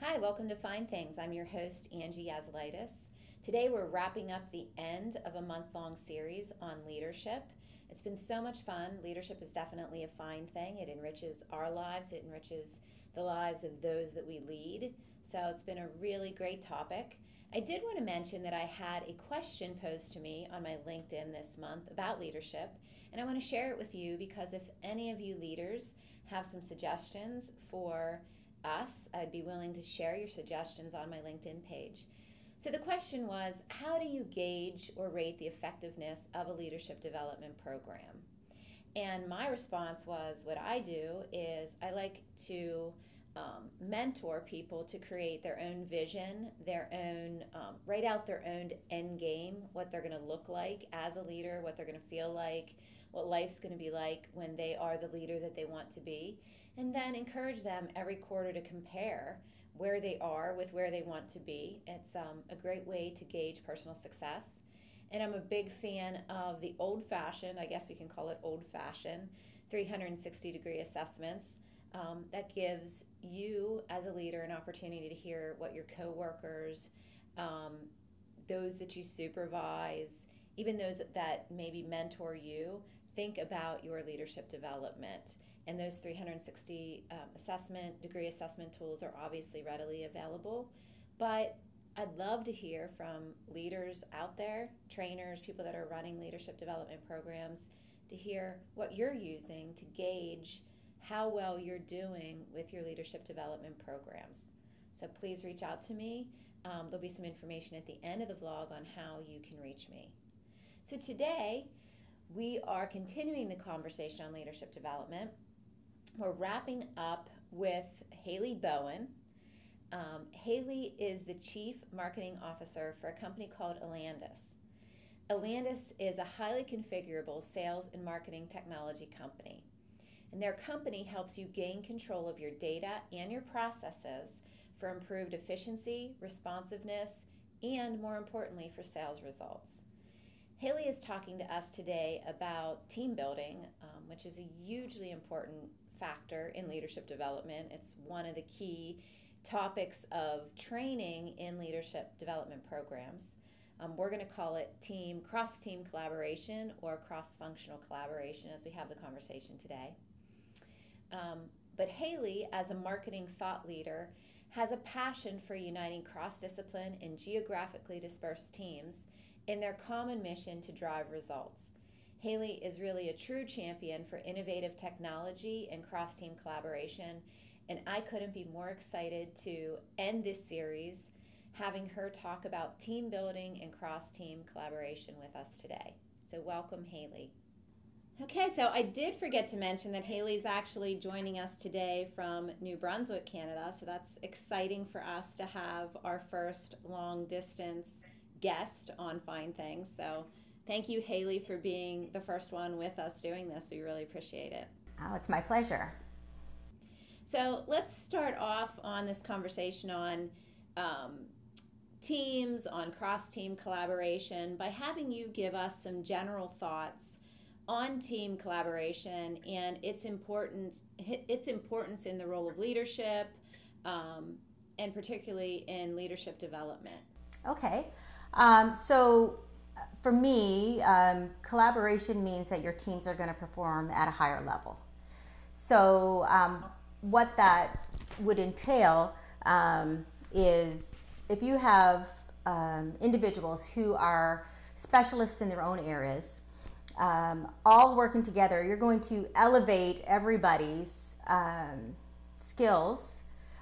Hi, welcome to Fine Things. I'm your host, Angie Yazelitis. Today we're wrapping up the end of a month long series on leadership. It's been so much fun. Leadership is definitely a fine thing. It enriches our lives, it enriches the lives of those that we lead. So it's been a really great topic. I did want to mention that I had a question posed to me on my LinkedIn this month about leadership, and I want to share it with you because if any of you leaders have some suggestions for us, I'd be willing to share your suggestions on my LinkedIn page. So the question was how do you gauge or rate the effectiveness of a leadership development program? And my response was what I do is I like to um, mentor people to create their own vision, their own, um, write out their own end game, what they're going to look like as a leader, what they're going to feel like, what life's going to be like when they are the leader that they want to be, and then encourage them every quarter to compare where they are with where they want to be. It's um, a great way to gauge personal success. And I'm a big fan of the old fashioned, I guess we can call it old fashioned, 360 degree assessments. Um, that gives you as a leader an opportunity to hear what your coworkers, um, those that you supervise, even those that maybe mentor you, think about your leadership development. And those 360 um, assessment, degree assessment tools are obviously readily available. But I'd love to hear from leaders out there, trainers, people that are running leadership development programs, to hear what you're using to gauge how well you're doing with your leadership development programs. So please reach out to me. Um, there'll be some information at the end of the vlog on how you can reach me. So today, we are continuing the conversation on leadership development. We're wrapping up with Hayley Bohan. Um, Hayley is the Chief Marketing Officer for a company called Elandis. Elandis is a highly configurable sales and marketing technology company. And their company helps you gain control of your data and your processes for improved efficiency, responsiveness, and more importantly, for sales results. Hayley is talking to us today about team building, um, which is a hugely important factor in leadership development. It's one of the key topics of training in leadership development programs. Um, we're going to call it team cross team collaboration or cross functional collaboration as we have the conversation today. Um, but Hayley, as a marketing thought leader, has a passion for uniting cross discipline and geographically dispersed teams in their common mission to drive results. Hayley is really a true champion for innovative technology and cross team collaboration, and I couldn't be more excited to end this series having her talk about team building and cross team collaboration with us today. So, welcome, Hayley. Okay, so I did forget to mention that Hayley's actually joining us today from New Brunswick, Canada. So that's exciting for us to have our first long distance guest on Fine Things. So thank you, Hayley, for being the first one with us doing this. We really appreciate it. Oh, it's my pleasure. So let's start off on this conversation on um, teams, on cross team collaboration, by having you give us some general thoughts on team collaboration and its importance its importance in the role of leadership um, and particularly in leadership development. Okay, um, so for me, um, collaboration means that your teams are going to perform at a higher level. So um, what that would entail um, is if you have um, individuals who are specialists in their own areas um, all working together, you're going to elevate everybody's skills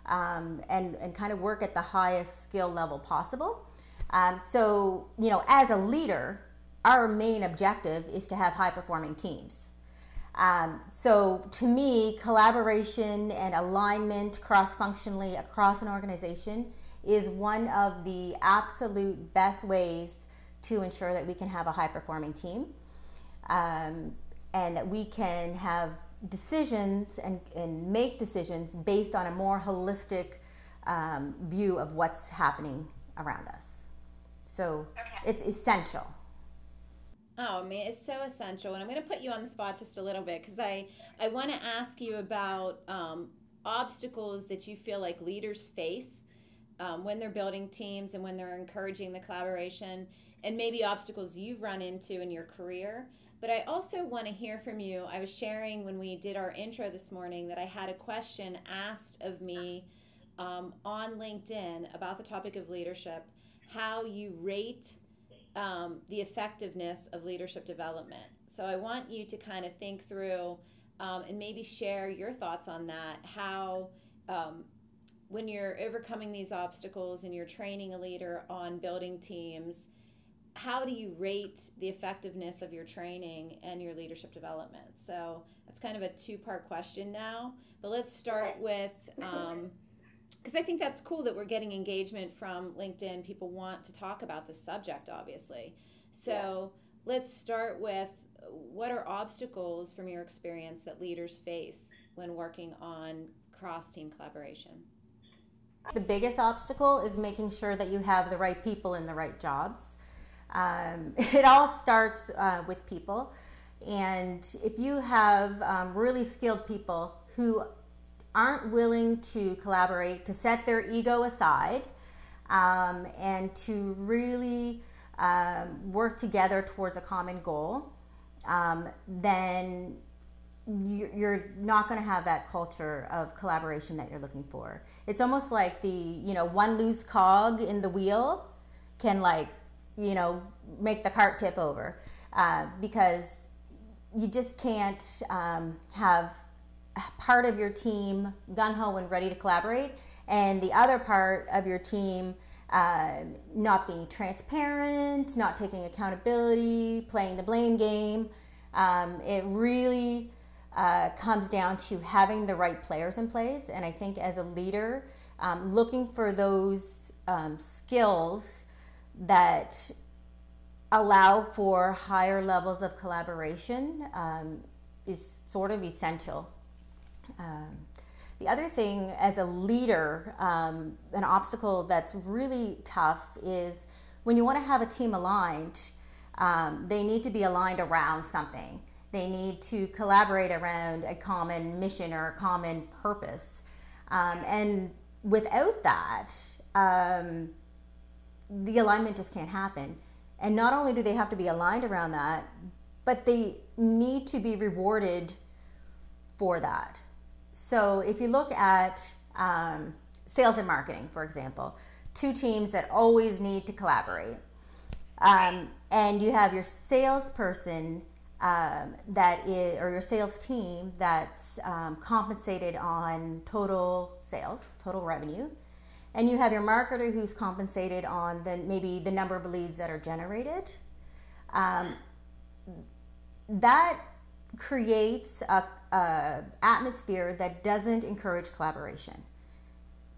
um, and, and kind of work at the highest skill level possible. Um, so, you know, as a leader, our main objective is to have high performing teams. Um, so, to me, collaboration and alignment cross functionally across an organization is one of the absolute best ways to ensure that we can have a high performing team um, and that we can have decisions and, and make decisions based on a more holistic um, view of what's happening around us. So okay. it's essential. Oh man, it's so essential, and I'm going to put you on the spot just a little bit because I I want to ask you about um, obstacles that you feel like leaders face um, when they're building teams and when they're encouraging the collaboration, and maybe obstacles you've run into in your career. But I also want to hear from you. I was sharing when we did our intro this morning that I had a question asked of me um, on LinkedIn about the topic of leadership, how you rate um, the effectiveness of leadership development. So I want you to kind of think through um, and maybe share your thoughts on that. How, um, when you're overcoming these obstacles and you're training a leader on building teams, how do you rate the effectiveness of your training and your leadership development? So that's kind of a two part question now. But let's start with because I think that's cool that we're getting engagement from LinkedIn. People want to talk about the subject, obviously. So yeah. let's start with what are obstacles from your experience that leaders face when working on cross team collaboration? The biggest obstacle is making sure that you have the right people in the right jobs. Um, it all starts uh, with people. And if you have um, really skilled people who aren't willing to collaborate, to set their ego aside, um, and to really um, work together towards a common goal, um, then you're not going to have that culture of collaboration that you're looking for. It's almost like the, you know, one loose cog in the wheel can like you know, make the cart tip over uh, because you just can't um, have part of your team gung ho and ready to collaborate, and the other part of your team uh, not being transparent, not taking accountability, playing the blame game. Um, it really uh, comes down to having the right players in place, and I think as a leader, um, looking for those um, skills that allow for higher levels of collaboration um, is sort of essential. Um, the other thing, as a leader, um, an obstacle that's really tough is when you want to have a team aligned, um, they need to be aligned around something. They need to collaborate around a common mission or a common purpose. Um, and without that, um, the alignment just can't happen. And not only do they have to be aligned around that, but they need to be rewarded for that. So if you look at um, sales and marketing, for example, two teams that always need to collaborate, um, and you have your salesperson um, that is, or your sales team that's um, compensated on total sales, total revenue, and you have your marketer who's compensated on the maybe the number of leads that are generated. Um, that creates a, a, atmosphere that doesn't encourage collaboration.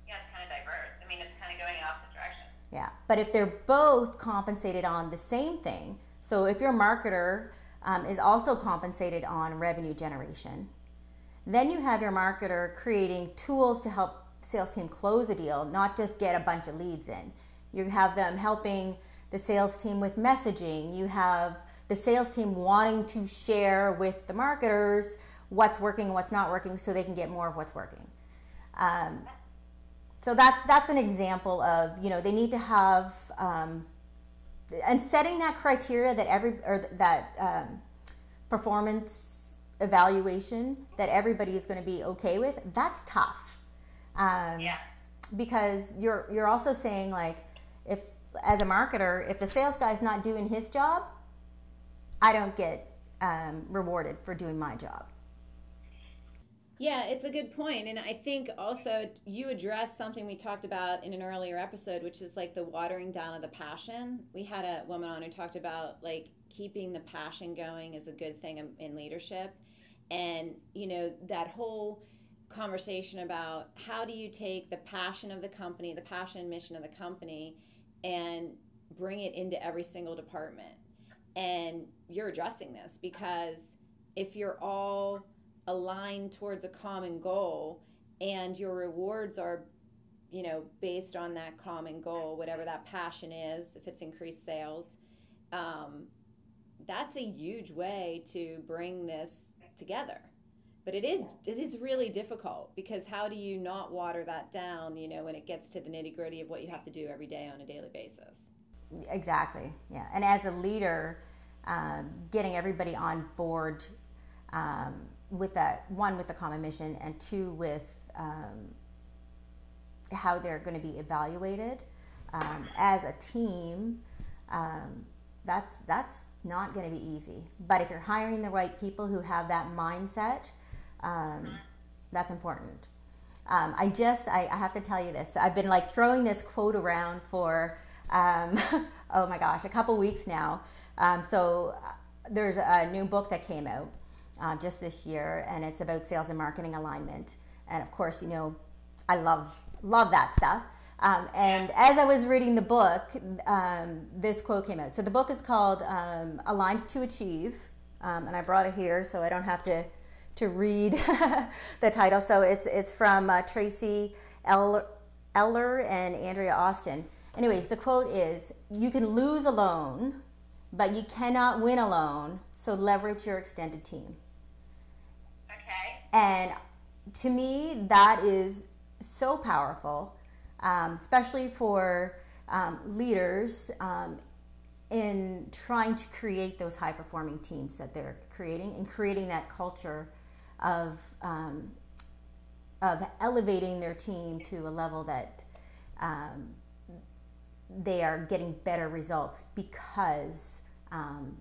Yeah, it's kind of diverse. I mean, it's kind of going in opposite directions. Yeah, but if they're both compensated on the same thing, so if your marketer um, is also compensated on revenue generation, then you have your marketer creating tools to help sales team close a deal, not just get a bunch of leads in. You have them helping the sales team with messaging. You have the sales team wanting to share with the marketers what's working and what's not working so they can get more of what's working. Um, so that's that's an example of you know they need to have um, and setting that criteria that every or that um, performance evaluation that everybody is going to be okay with. That's tough um, yeah. Because you're you're also saying like if as a marketer, if the sales guy's not doing his job, I don't get um, rewarded for doing my job. Yeah, it's a good point. And I think also you addressed something we talked about in an earlier episode, which is like the watering down of the passion. We had a woman on who talked about like keeping the passion going is a good thing in, in leadership. And, you know, that whole conversation about how do you take the passion of the company, the passion and mission of the company, and bring it into every single department. And you're addressing this because if you're all aligned towards a common goal and your rewards are you know based on that common goal whatever that passion is if it's increased sales um, that's a huge way to bring this together. But it is it is really difficult because how do you not water that down, you know, when it gets to the nitty gritty of what you have to do every day on a daily basis? Exactly. Yeah. And as a leader, um, getting everybody on board um, with that one with the common mission and two with um, how they're going to be evaluated um, as a team. Um, that's that's not going to be easy. But if you're hiring the right people who have that mindset, um, that's important. I just I, I, have to tell you this. I've been like throwing this quote around for oh my gosh a couple weeks now. so uh, there's a new book that came out uh, just this year, and it's about sales and marketing alignment. And of course, you know, I love love that stuff. Um, and as I was reading the book, um, this quote came out. So the book is called um, "Aligned to Achieve," um, and I brought it here so I don't have to to read the title. So it's it's from uh, Tracy Eiler, Eiler and Andrea Austin. Anyways, the quote is: "You can lose alone, but you cannot win alone. So leverage your extended team." And to me, that is so powerful, um, especially for um, leaders um, in trying to create those high performing teams that they're creating and creating that culture of, um, of elevating their team to a level that um, they are getting better results because um,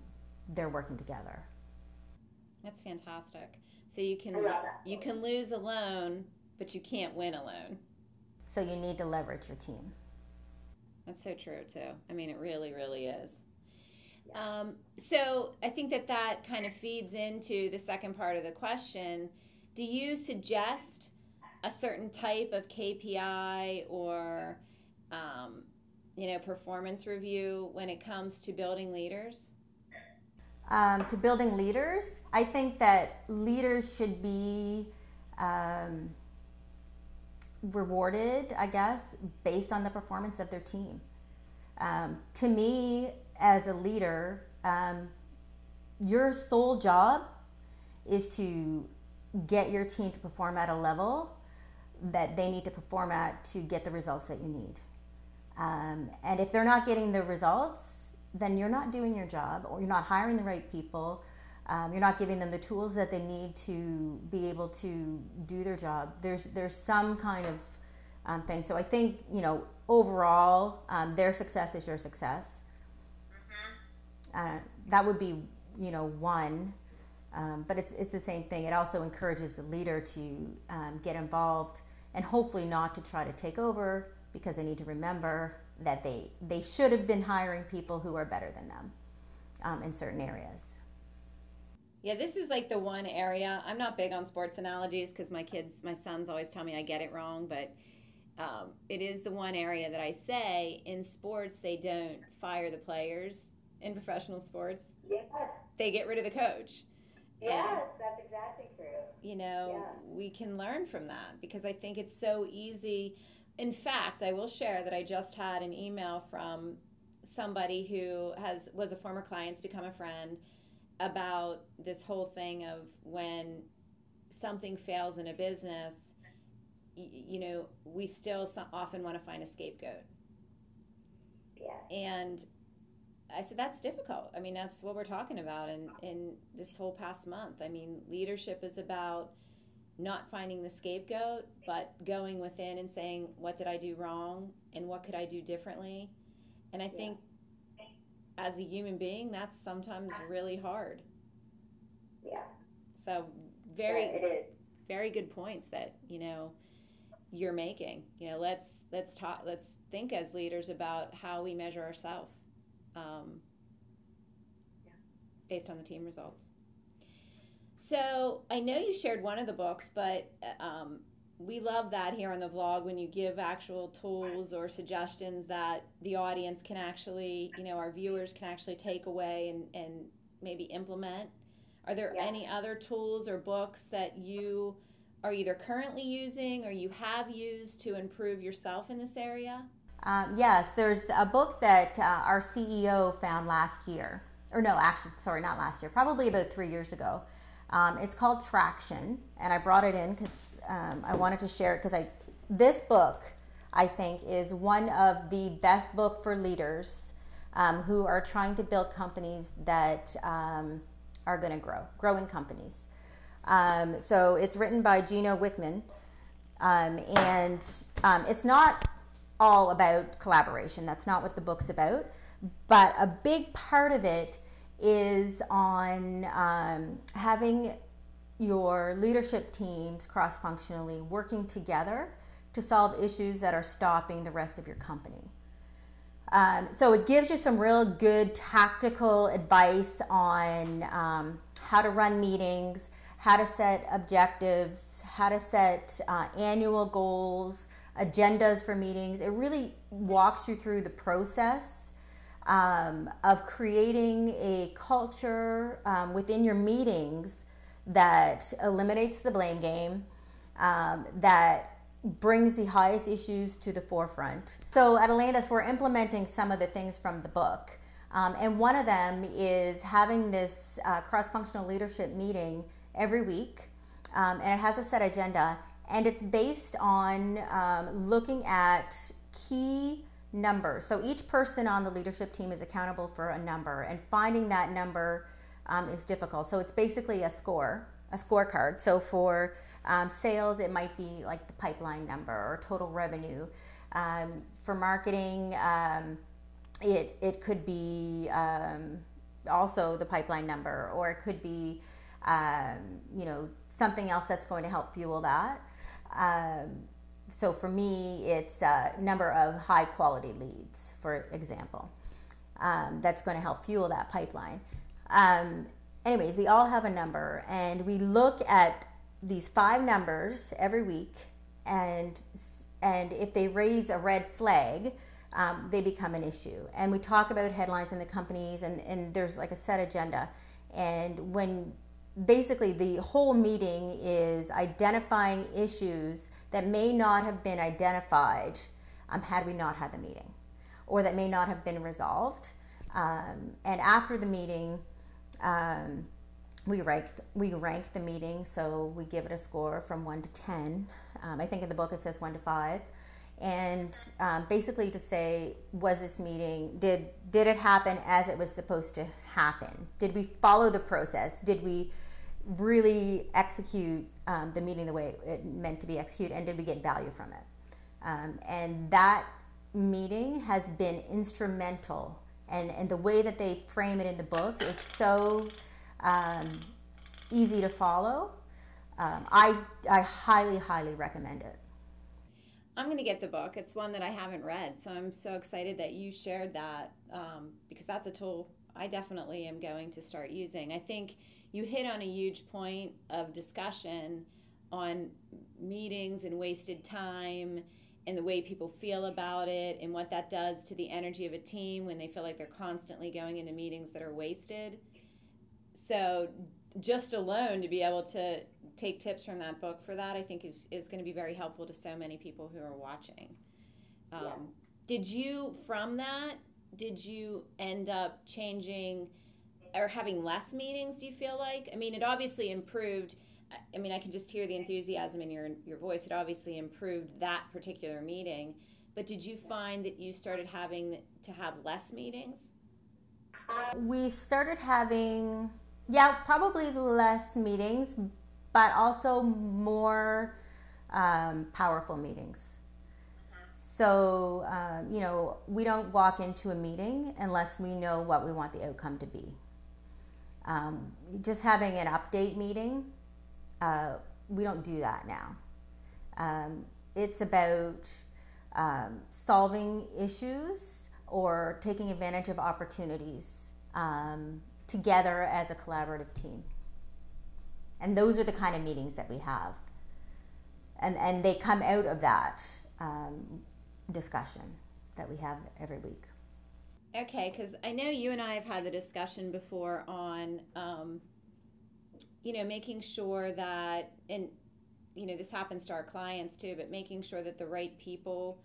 they're working together. That's fantastic. So you can you can lose alone, but you can't win alone. So you need to leverage your team. That's so true too. I mean, it really, really is. Um, so I think that that kind of feeds into the second part of the question. Do you suggest a certain type of KPI or um, you know performance review when it comes to building leaders? Um, to building leaders, I think that leaders should be um, rewarded, I guess, based on the performance of their team. Um, to me, as a leader, um, your sole job is to get your team to perform at a level that they need to perform at to get the results that you need. Um, and if they're not getting the results, then you're not doing your job or you're not hiring the right people um, you're not giving them the tools that they need to be able to do their job. There's there's some kind of um, thing. So I think you know overall, um, their success is your success. Mm-hmm. Uh, that would be you know one, um, but it's it's the same thing. It also encourages the leader to um, get involved and hopefully not to try to take over because they need to remember that they they should have been hiring people who are better than them um, in certain areas. Yeah, this is like the one area. I'm not big on sports analogies because my kids, my sons always tell me I get it wrong, but um, it is the one area that I say in sports they don't fire the players in professional sports. Yes. They get rid of the coach. Yes, and, that's exactly true. You know, yeah. we can learn from that because I think it's so easy. In fact, I will share that I just had an email from somebody who has was a former client's become a friend about this whole thing of when something fails in a business, you, you know, we still so often want to find a scapegoat. Yeah. And I said that's difficult. I mean, that's what we're talking about in in this whole past month. I mean, leadership is about not finding the scapegoat, but going within and saying, what did I do wrong and what could I do differently? And I think as a human being, that's sometimes really hard. Yeah. So very yeah, very good points that, you know, you're making. You know, let's let's talk let's think as leaders about how we measure ourselves. Um, yeah. based on the team results. So I know you shared one of the books, but um, we love that here on the vlog when you give actual tools or suggestions that the audience can actually, you know, our viewers can actually take away and, and maybe implement. Are there yeah. any other tools or books that you are either currently using or you have used to improve yourself in this area? Um, yes, there's a book that uh, our CEO found last year. or no, actually, sorry, not last year, probably about three years ago. Um, it's called Traction, and I brought it in because um, I wanted to share it because I this book I think is one of the best book for leaders um, who are trying to build companies that um, are going to grow, growing companies. Um, so it's written by Gino Wickman, um, and it's not all about collaboration. That's not what the book's about. But a big part of it is on um, having your leadership teams cross functionally working together to solve issues that are stopping the rest of your company. Um, so it gives you some real good tactical advice on um, how to run meetings, how to set objectives, how to set uh, annual goals, agendas for meetings. It really walks you through the process um, of creating a culture um, within your meetings that eliminates the blame game, um, that brings the highest issues to the forefront. So at Atlantis, we're implementing some of the things from the book. Um, and one of them is having this uh, cross functional leadership meeting every week. Um, and it has a set agenda. And it's based on um, looking at key numbers. So each person on the leadership team is accountable for a number, and finding that number um, is difficult. So it's basically a score, a scorecard. So for um, sales, it might be like the pipeline number or total revenue. Um, for marketing, um, it, it could be um, also the pipeline number, or it could be, um, you know, something else that's going to help fuel that. Um, so for me, it's a number of high quality leads, for example, um, that's going to help fuel that pipeline. Um, anyways, we all have a number, and we look at these five numbers every week, and and if they raise a red flag, um, they become an issue. And we talk about headlines in the companies, and, and there's like a set agenda. And when basically the whole meeting is identifying issues that may not have been identified um, had we not had the meeting, or that may not have been resolved. Um, and after the meeting, um, we rank we rank the meeting, so we give it a score from one to ten. Um, I think in the book it says one to five, and um, basically to say was this meeting did did it happen as it was supposed to happen? Did we follow the process? Did we really execute um, the meeting the way it meant to be executed, and did we get value from it? Um, and that meeting has been instrumental, and and the way that they frame it in the book is so um, easy to follow. Um, I, I highly, highly recommend it. I'm going to get the book. It's one that I haven't read, so I'm so excited that you shared that um, because that's a tool I definitely am going to start using. I think you hit on a huge point of discussion on meetings and wasted time and the way people feel about it and what that does to the energy of a team when they feel like they're constantly going into meetings that are wasted. So just alone to be able to take tips from that book for that, I think is, is going to be very helpful to so many people who are watching. Um, yeah. Did you, from that, did you end up changing or having less meetings, do you feel like? I mean, it obviously improved. I mean, I can just hear the enthusiasm in your, your voice. It obviously improved that particular meeting. But did you find that you started having to have less meetings? We started having yeah, probably less meetings, but also more um, powerful meetings. So, um, you know, we don't walk into a meeting unless we know what we want the outcome to be. Um, just having an update meeting, uh, we don't do that now. Um, it's about um, solving issues or taking advantage of opportunities um, together as a collaborative team. And those are the kind of meetings that we have. And, and they come out of that um, discussion that we have every week. Okay, because I know you and I have had the discussion before on, um, you know, making sure that, and, you know, this happens to our clients too, but making sure that the right people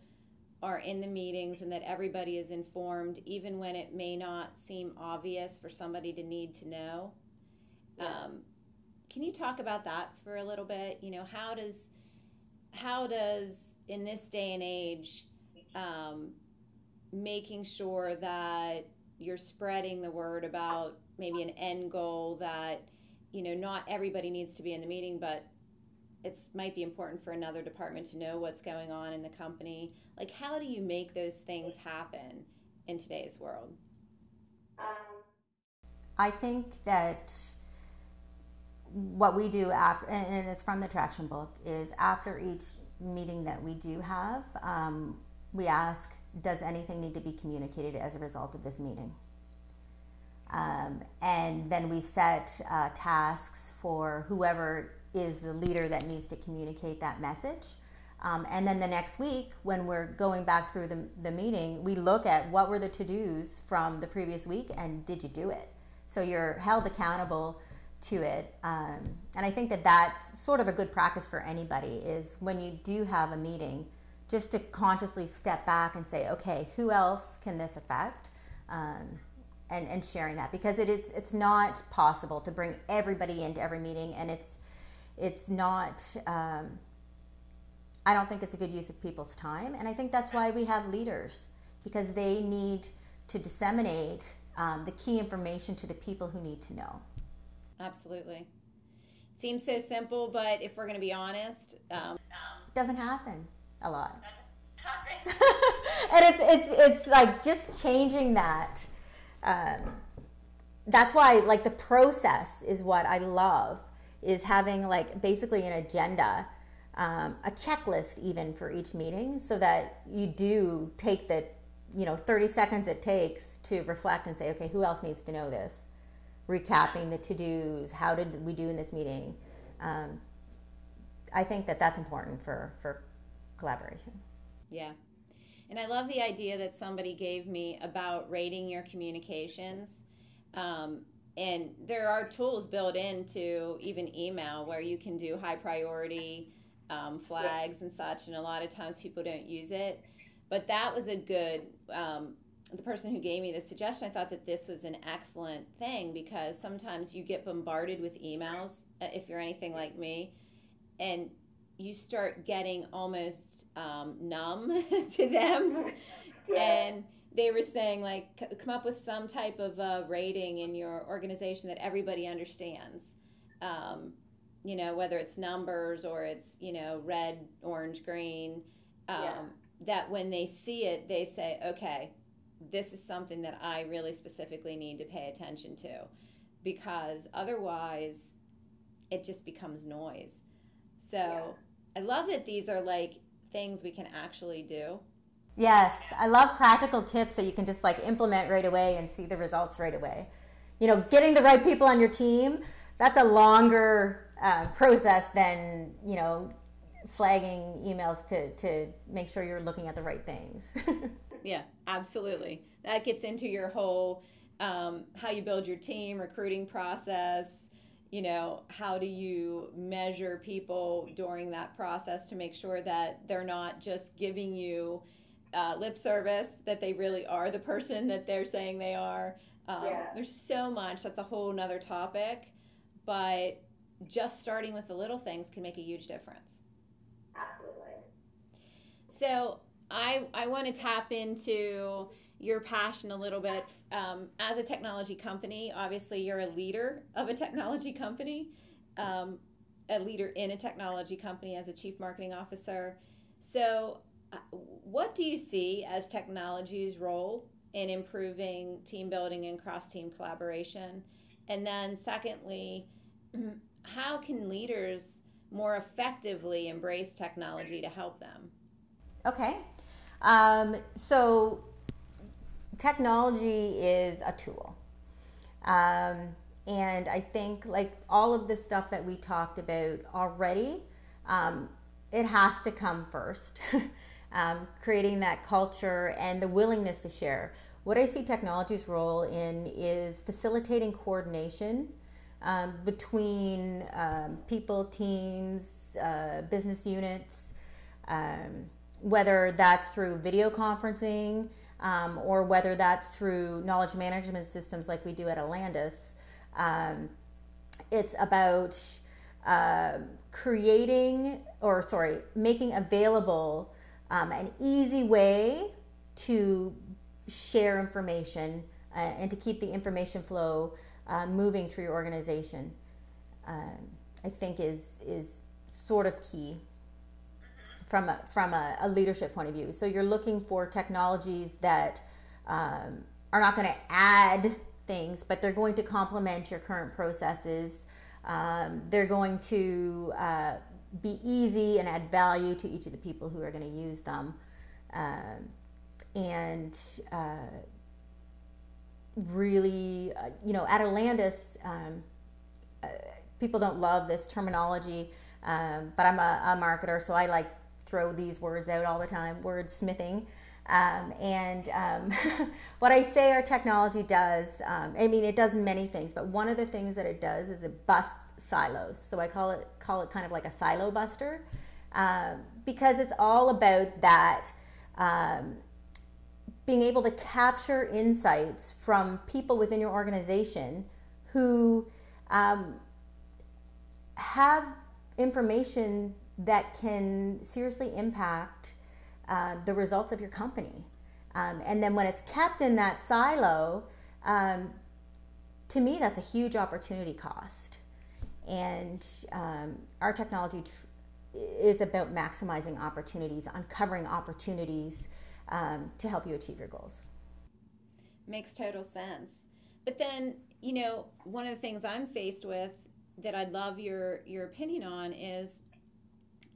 are in the meetings and that everybody is informed, even when it may not seem obvious for somebody to need to know. Um, can you talk about that for a little bit? You know, how does how does in this day and age um, making sure that you're spreading the word about maybe an end goal that you know not everybody needs to be in the meeting but it might be important for another department to know what's going on in the company. Like how do you make those things happen in today's world? I think that what we do after and it's from the traction book is after each meeting that we do have um, we ask does anything need to be communicated as a result of this meeting um, and then we set uh, tasks for whoever is the leader that needs to communicate that message. Um, and then the next week, when we're going back through the, the meeting, we look at what were the to dos from the previous week and did you do it? So you're held accountable to it. Um, and I think that that's sort of a good practice for anybody is when you do have a meeting, just to consciously step back and say, okay, who else can this affect? Um, and, and sharing that because it is it's not possible to bring everybody into every meeting and it's it's not um, I don't think it's a good use of people's time and I think that's why we have leaders because they need to disseminate um, the key information to the people who need to know. Absolutely. Seems so simple, but if we're going to be honest, um, it doesn't happen a lot. and it's it's it's like just changing that um, that's why like the process is what I love is having like basically an agenda, um, a checklist even for each meeting, so that you do take the you know 30 seconds it takes to reflect and say, okay, who else needs to know this? Recapping the to dos, how did we do in this meeting? Um, I think that that's important for for collaboration. Yeah, and I love the idea that somebody gave me about rating your communications. Um, and there are tools built into even email where you can do high priority um, flags and such. And a lot of times people don't use it. But that was a good, um, the person who gave me the suggestion, I thought that this was an excellent thing because sometimes you get bombarded with emails uh, if you're anything like me. And you start getting almost um, numb to them. Yeah. And they were saying, like, come up with some type of uh, rating in your organization that everybody understands. Um, you know, whether it's numbers or it's, you know, red, orange, green. Um, yeah. That when they see it, they say, okay, this is something that I really specifically need to pay attention to. Because otherwise, it just becomes noise. So yeah. I love that these are like things we can actually do. Yes, I love practical tips that you can just like implement right away and see the results right away. You know, getting the right people on your team, that's a longer uh, process than, you know, flagging emails to, to make sure you're looking at the right things. yeah, absolutely. That gets into your whole um, how you build your team, recruiting process, you know how do you measure people during that process to make sure that they're not just giving you uh, lip service that they really are the person that they're saying they are? Um, yeah. there's so much that's a whole nother topic but just starting with the little things can make a huge difference. Absolutely. So i i want to tap into your passion a little bit. Um, as a technology company, obviously, you're a leader of a technology company, um, a leader in a technology company as a chief marketing officer. So, uh, what do you see as technology's role in improving team building and cross team collaboration? And then, secondly, how can leaders more effectively embrace technology to help them? Okay. Um, so, technology is a tool. Um, and I think, like all of the stuff that we talked about already, um, it has to come first. um, creating that culture and the willingness to share. What I see technology's role in is facilitating coordination um, between um, people, teams, uh, business units, um, whether that's through video conferencing um, or whether that's through knowledge management systems like we do at Alandus. Um, it's about uh, creating, or sorry, making available um, an easy way to share information uh, and to keep the information flow uh, moving through your organization. Um, I think is is sort of key from a, from a, a, leadership point of view. So you're looking for technologies that um, are not going to add things, but they're going to complement your current processes. Um, they're going to uh, be easy and add value to each of the people who are going to use them. Um, and uh, really, uh, you know, at Alandus, um, uh, people don't love this terminology, um, but I'm a, a, marketer, so I like throw these words out all the time, wordsmithing. Um, and um, what I say our technology does, um, I mean, it does many things, but one of the things that it does is it busts silos. So I call it call it kind of like a silo buster, um, because it's all about that um, being able to capture insights from people within your organization who um, have information that can seriously impact uh, the results of your company. Um, and then when it's kept in that silo, um, to me, that's a huge opportunity cost. And um, our technology tr- is about maximizing opportunities, uncovering opportunities um, to help you achieve your goals. Makes total sense. But then, you know, one of the things I'm faced with that I'd love your your opinion on is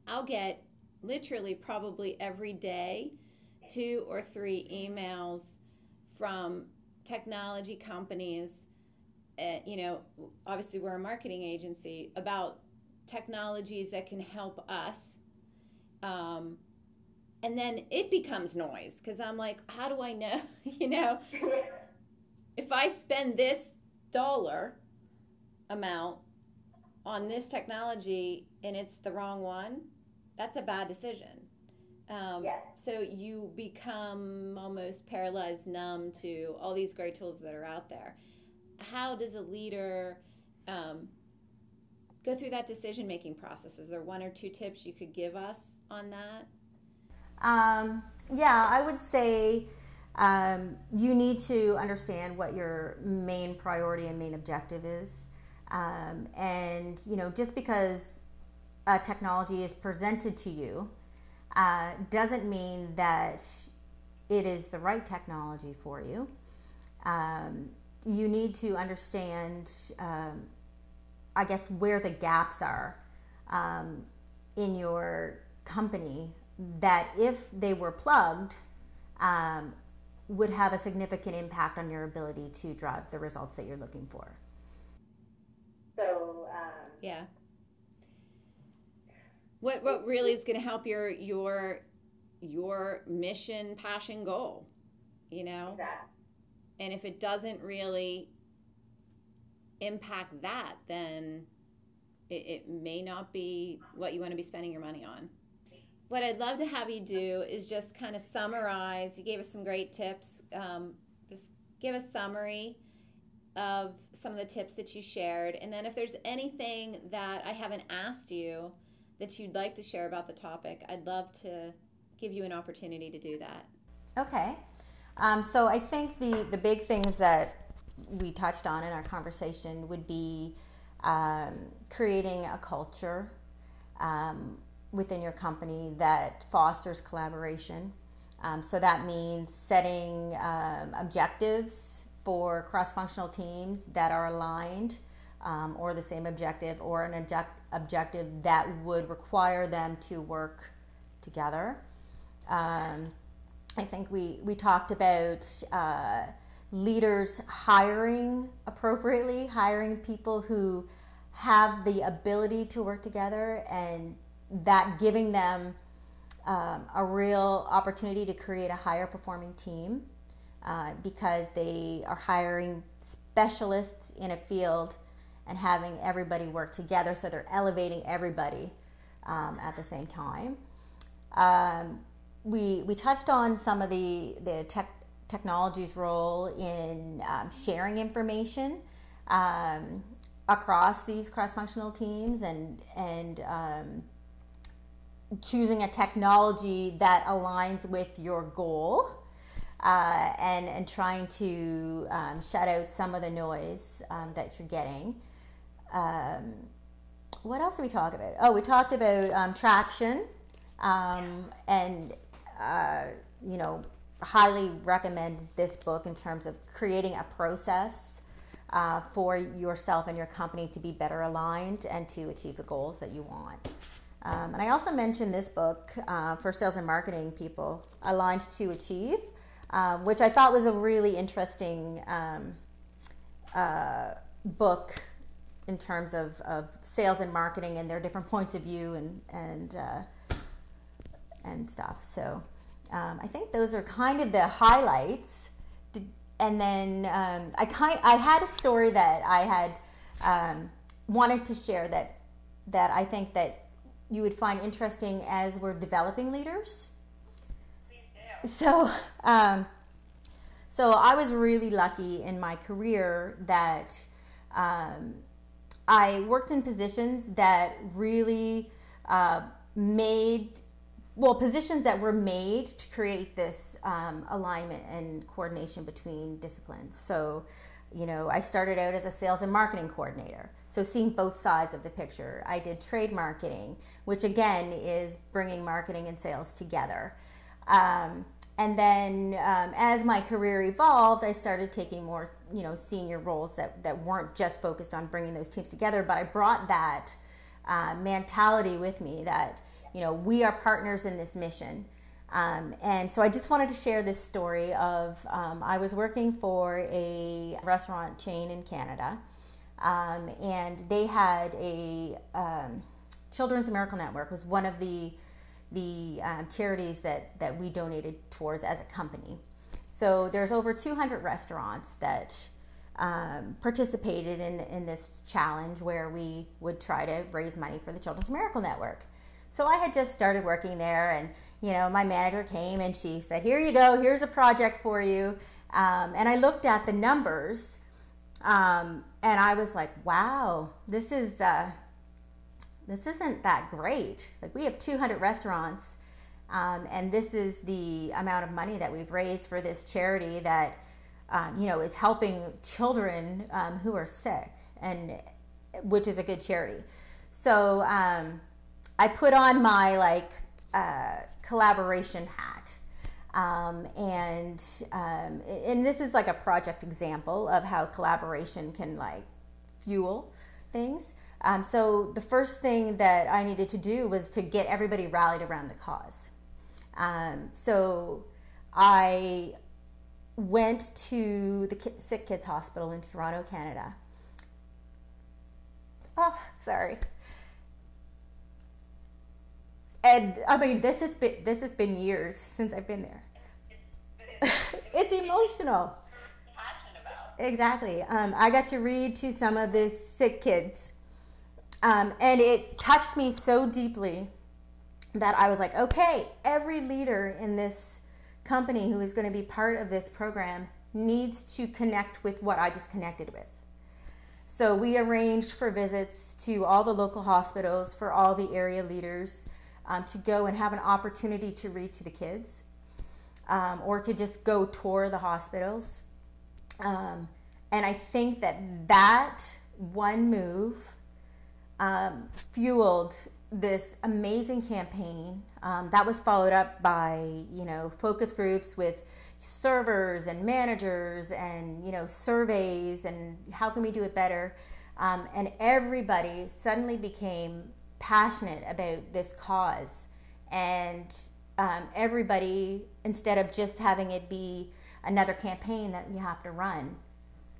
I'll get literally probably every day two or three emails from technology companies uh, you know obviously we're a marketing agency about technologies that can help us um, and then it becomes noise because i'm like how do i know? You know? If i spend this dollar amount on this technology and it's the wrong one that's a bad decision. Um, yes. So you become almost paralyzed, numb to all these great tools that are out there. How does a leader um, go through that decision making process? Is there one or two tips you could give us on that? Um, yeah, I would say um, you need to understand what your main priority and main objective is. Um, and, you know, just because uh, technology is presented to you uh, doesn't mean that it is the right technology for you. Um, you need to understand, um, I guess, where the gaps are um, in your company that if they were plugged, um, would have a significant impact on your ability to drive the results that you're looking for. So, um, yeah what what really is going to help your your your mission passion goal you know? And if it doesn't really impact that then it, it may not be what you want to be spending your money on. What i'd love to have you do is just kind of summarize you gave us some great tips um, just give a summary of some of the tips that you shared and then if there's anything that i haven't asked you that you'd like to share about the topic, I'd love to give you an opportunity to do that. Okay. Um, so I think the, the big things that we touched on in our conversation would be um, creating a culture um, within your company that fosters collaboration. Um, so that means setting um, objectives for cross functional teams that are aligned um, or the same objective or an object- objective that would require them to work together. Um, I think we, we talked about uh, leaders hiring appropriately, hiring people who have the ability to work together and that giving them um, a real opportunity to create a higher performing team uh, because they are hiring specialists in a field and having everybody work together so they're elevating everybody um, at the same time. Um, we we touched on some of the the tech, technology's role in um, sharing information um, across these cross functional teams and and um, choosing a technology that aligns with your goal. Uh, and and trying to um, shut out some of the noise that you're getting. Um, what else did we talk about? Oh, we talked about um, traction, um, and uh, you know, highly recommend this book in terms of creating a process uh, for yourself and your company to be better aligned and to achieve the goals that you want. Um, and I also mentioned this book uh, for sales and marketing people, Aligned to Achieve, uh, which I thought was a really interesting um, uh, book in terms of, of sales and marketing and their different points of view and and uh, and stuff. So um, I think those are kind of the highlights. And then um, I kind I had a story that I had um, wanted to share that that I think that you would find interesting as we're developing leaders. So, um, so I was really lucky in my career that um, I worked in positions that really uh, made well positions that were made to create this um, alignment and coordination between disciplines. So, you know, I started out as a sales and marketing coordinator. So, seeing both sides of the picture. I did trade marketing, which again is bringing marketing and sales together. Um, and then um, as my career evolved i started taking more you know senior roles that, that weren't just focused on bringing those teams together but i brought that uh, mentality with me that you know we are partners in this mission. Um, and so i just wanted to share this story of um, i was working for a restaurant chain in canada um, and they had a um, children's miracle network was one of the the um, charities that, that we donated towards as a company. So there's over 200 restaurants that um, participated in, in this challenge where we would try to raise money for the Children's Miracle Network. So I had just started working there, and you know, my manager came and she said, "Here you go. Here's a project for you." Um, and I looked at the numbers, um, and I was like, "Wow, this is uh, this isn't that great. Like we have 200 restaurants, um, and this is the amount of money that we've raised for this charity that um, you know is helping children um, who are sick, and which is a good charity. So um, I put on my like uh, collaboration hat. Um, and um, and this is like a project example of how collaboration can like fuel things. Um, so the first thing that I needed to do was to get everybody rallied around the cause. Um, so I went to the Sick Kids Hospital in Toronto, Canada. Oh, sorry. And I mean, this has been this has been years since I've been there. it's emotional. Exactly. Um, I got to read to some of the sick kids um, and it touched me so deeply that I was like, okay, every leader in this company who is going to be part of this program needs to connect with what I just connected with. So we arranged for visits to all the local hospitals for all the area leaders um, to go and have an opportunity to read to the kids um, or to just go tour the hospitals. Um, and I think that that one move um, fueled this amazing campaign um, that was followed up by you know focus groups with servers and managers and you know surveys and how can we do it better? Um, and everybody suddenly became passionate about this cause. And um, everybody instead of just having it be another campaign that you have to run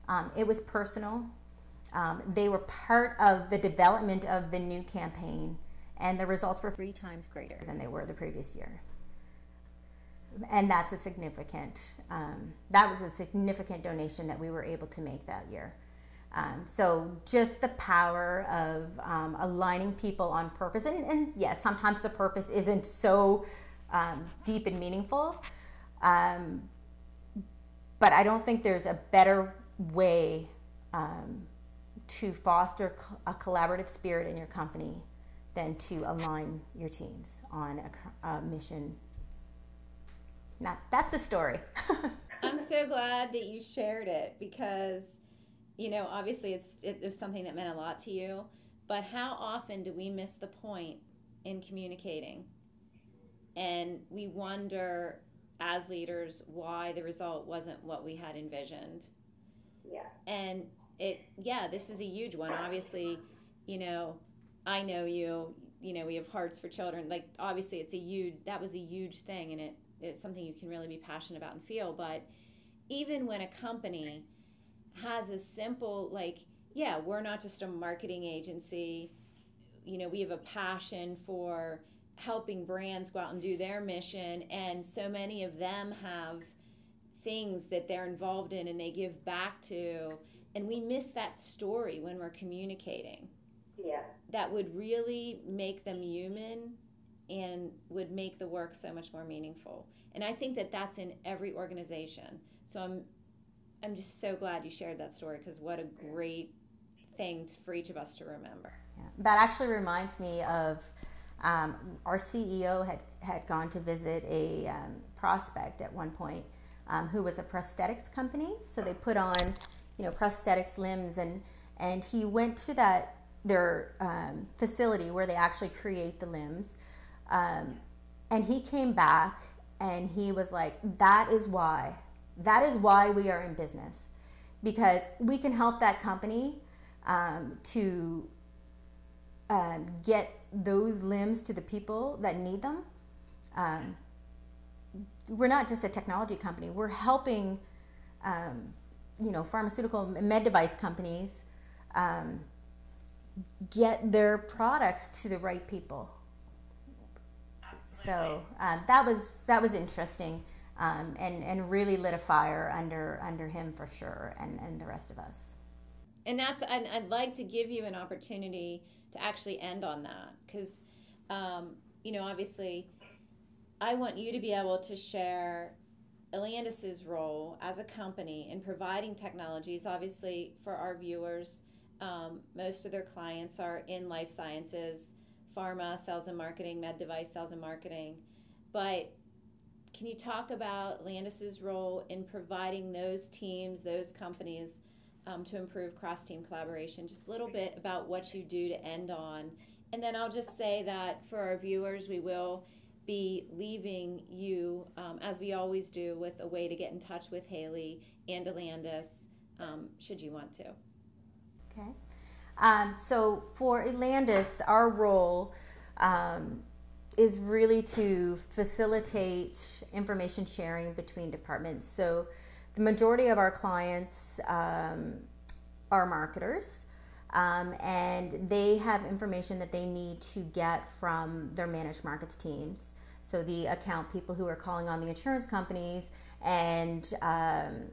um, it was personal um, they were part of the development of the new campaign, and the results were three times greater than they were the previous year. And that's a significant, um, that was a significant donation that we were able to make that year. Um, so just the power of um, aligning people on purpose, and, and yes, sometimes the purpose isn't so um, deep and meaningful. Um, but I don't think there's a better way um, to foster a collaborative spirit in your company than to align your teams on a, a mission. Now, that's the story. I'm so glad that you shared it because, you know, obviously it's it, was something that meant a lot to you. But how often do we miss the point in communicating? And we wonder as leaders why the result wasn't what we had envisioned. Yeah. And it, yeah, this is a huge one. Obviously, you know, I know you, you know, we have hearts for children. Like, obviously, it's a huge, that was a huge thing, and it, it's something you can really be passionate about and feel. But even when a company has a simple, like, yeah, we're not just a marketing agency, you know, we have a passion for helping brands go out and do their mission and so many of them have things that they're involved in and they give back to and we miss that story when we're communicating. Yeah. That would really make them human and would make the work so much more meaningful. And i think that that's in every organization. So i'm i'm just so glad you shared that story because what a great thing for each of us to remember. Yeah. that actually reminds me of um, our CEO had, had gone to visit a um, prospect at one point um, who was a prosthetics company. So they put on, you know, prosthetics limbs, and and he went to that their um, facility where they actually create the limbs, um, and he came back and he was like, "That is why, that is why we are in business, because we can help that company um, to get those limbs to the people that need them. Um, we're not just a technology company. We're helping, um, you know, pharmaceutical med device companies um, get their products to the right people. So um, that was that was interesting, um, and and really lit a fire under under him for sure, and and the rest of us. And that's I'd, I'd like to give you an opportunity to actually end on that because um, you know obviously i want you to be able to share Elandis's role as a company in providing technologies obviously for our viewers um, most of their clients are in life sciences pharma sales and marketing med device sales and marketing but can you talk about Landis's role in providing those teams those companies um, to improve cross team collaboration. Just a little bit about what you do to end on. And then I'll just say that for our viewers, we will be leaving you, um, as we always do, with a way to get in touch with Haley and Elandis, um, should you want to. Okay. Um, so for Elandis, our role um, is really to facilitate information sharing between departments. So the majority of our clients um, are marketers. Um, and they have information that they need to get from their managed markets teams. So the account people who are calling on the insurance companies and um,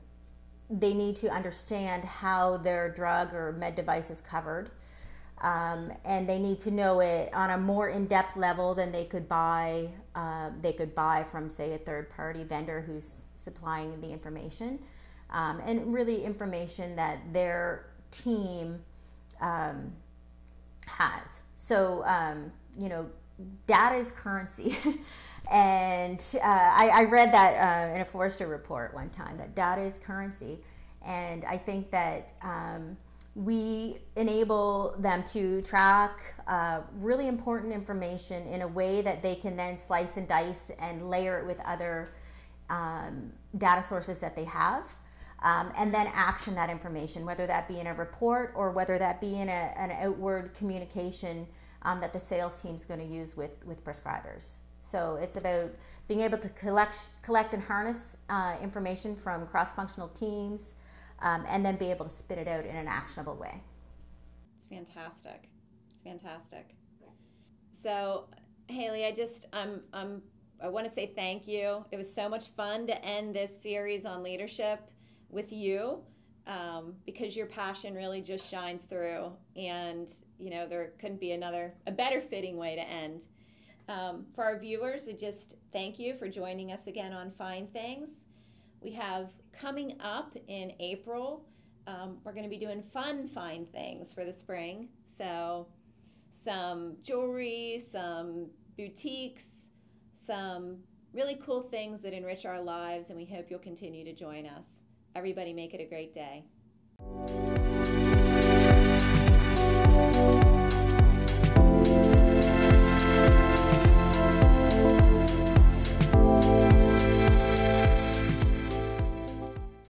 they need to understand how their drug or med device is covered. Um, and they need to know it on a more in-depth level than they could buy. Uh, they could buy from, say, a third-party vendor who's supplying the information, um, and really information that their team um, has. So, um, you know, data is currency. and uh, I, I, read that uh, in a Forrester report one time that data is currency. And I think that um, we enable them to track uh, really important information in a way that they can then slice and dice and layer it with other um, data sources that they have. Um, and then action that information, whether that be in a report or whether that be in a, an outward communication um, that the sales team is going to use with, with prescribers. So it's about being able to collect, collect and harness uh, information from cross functional teams um, and then be able to spit it out in an actionable way. It's fantastic. It's fantastic. So, Haley, I just, I'm, I'm I want to say thank you. It was so much fun to end this series on leadership with you um, because your passion really just shines through. And, you know, there couldn't be another, a better fitting way to end. Um, for our viewers, I just thank you for joining us again on Fine Things. We have coming up in April, um, we're going to be doing fun, fine things for the spring. So, some jewelry, some boutiques, some really cool things that enrich our lives, and we hope you'll continue to join us. Everybody, make it a great day you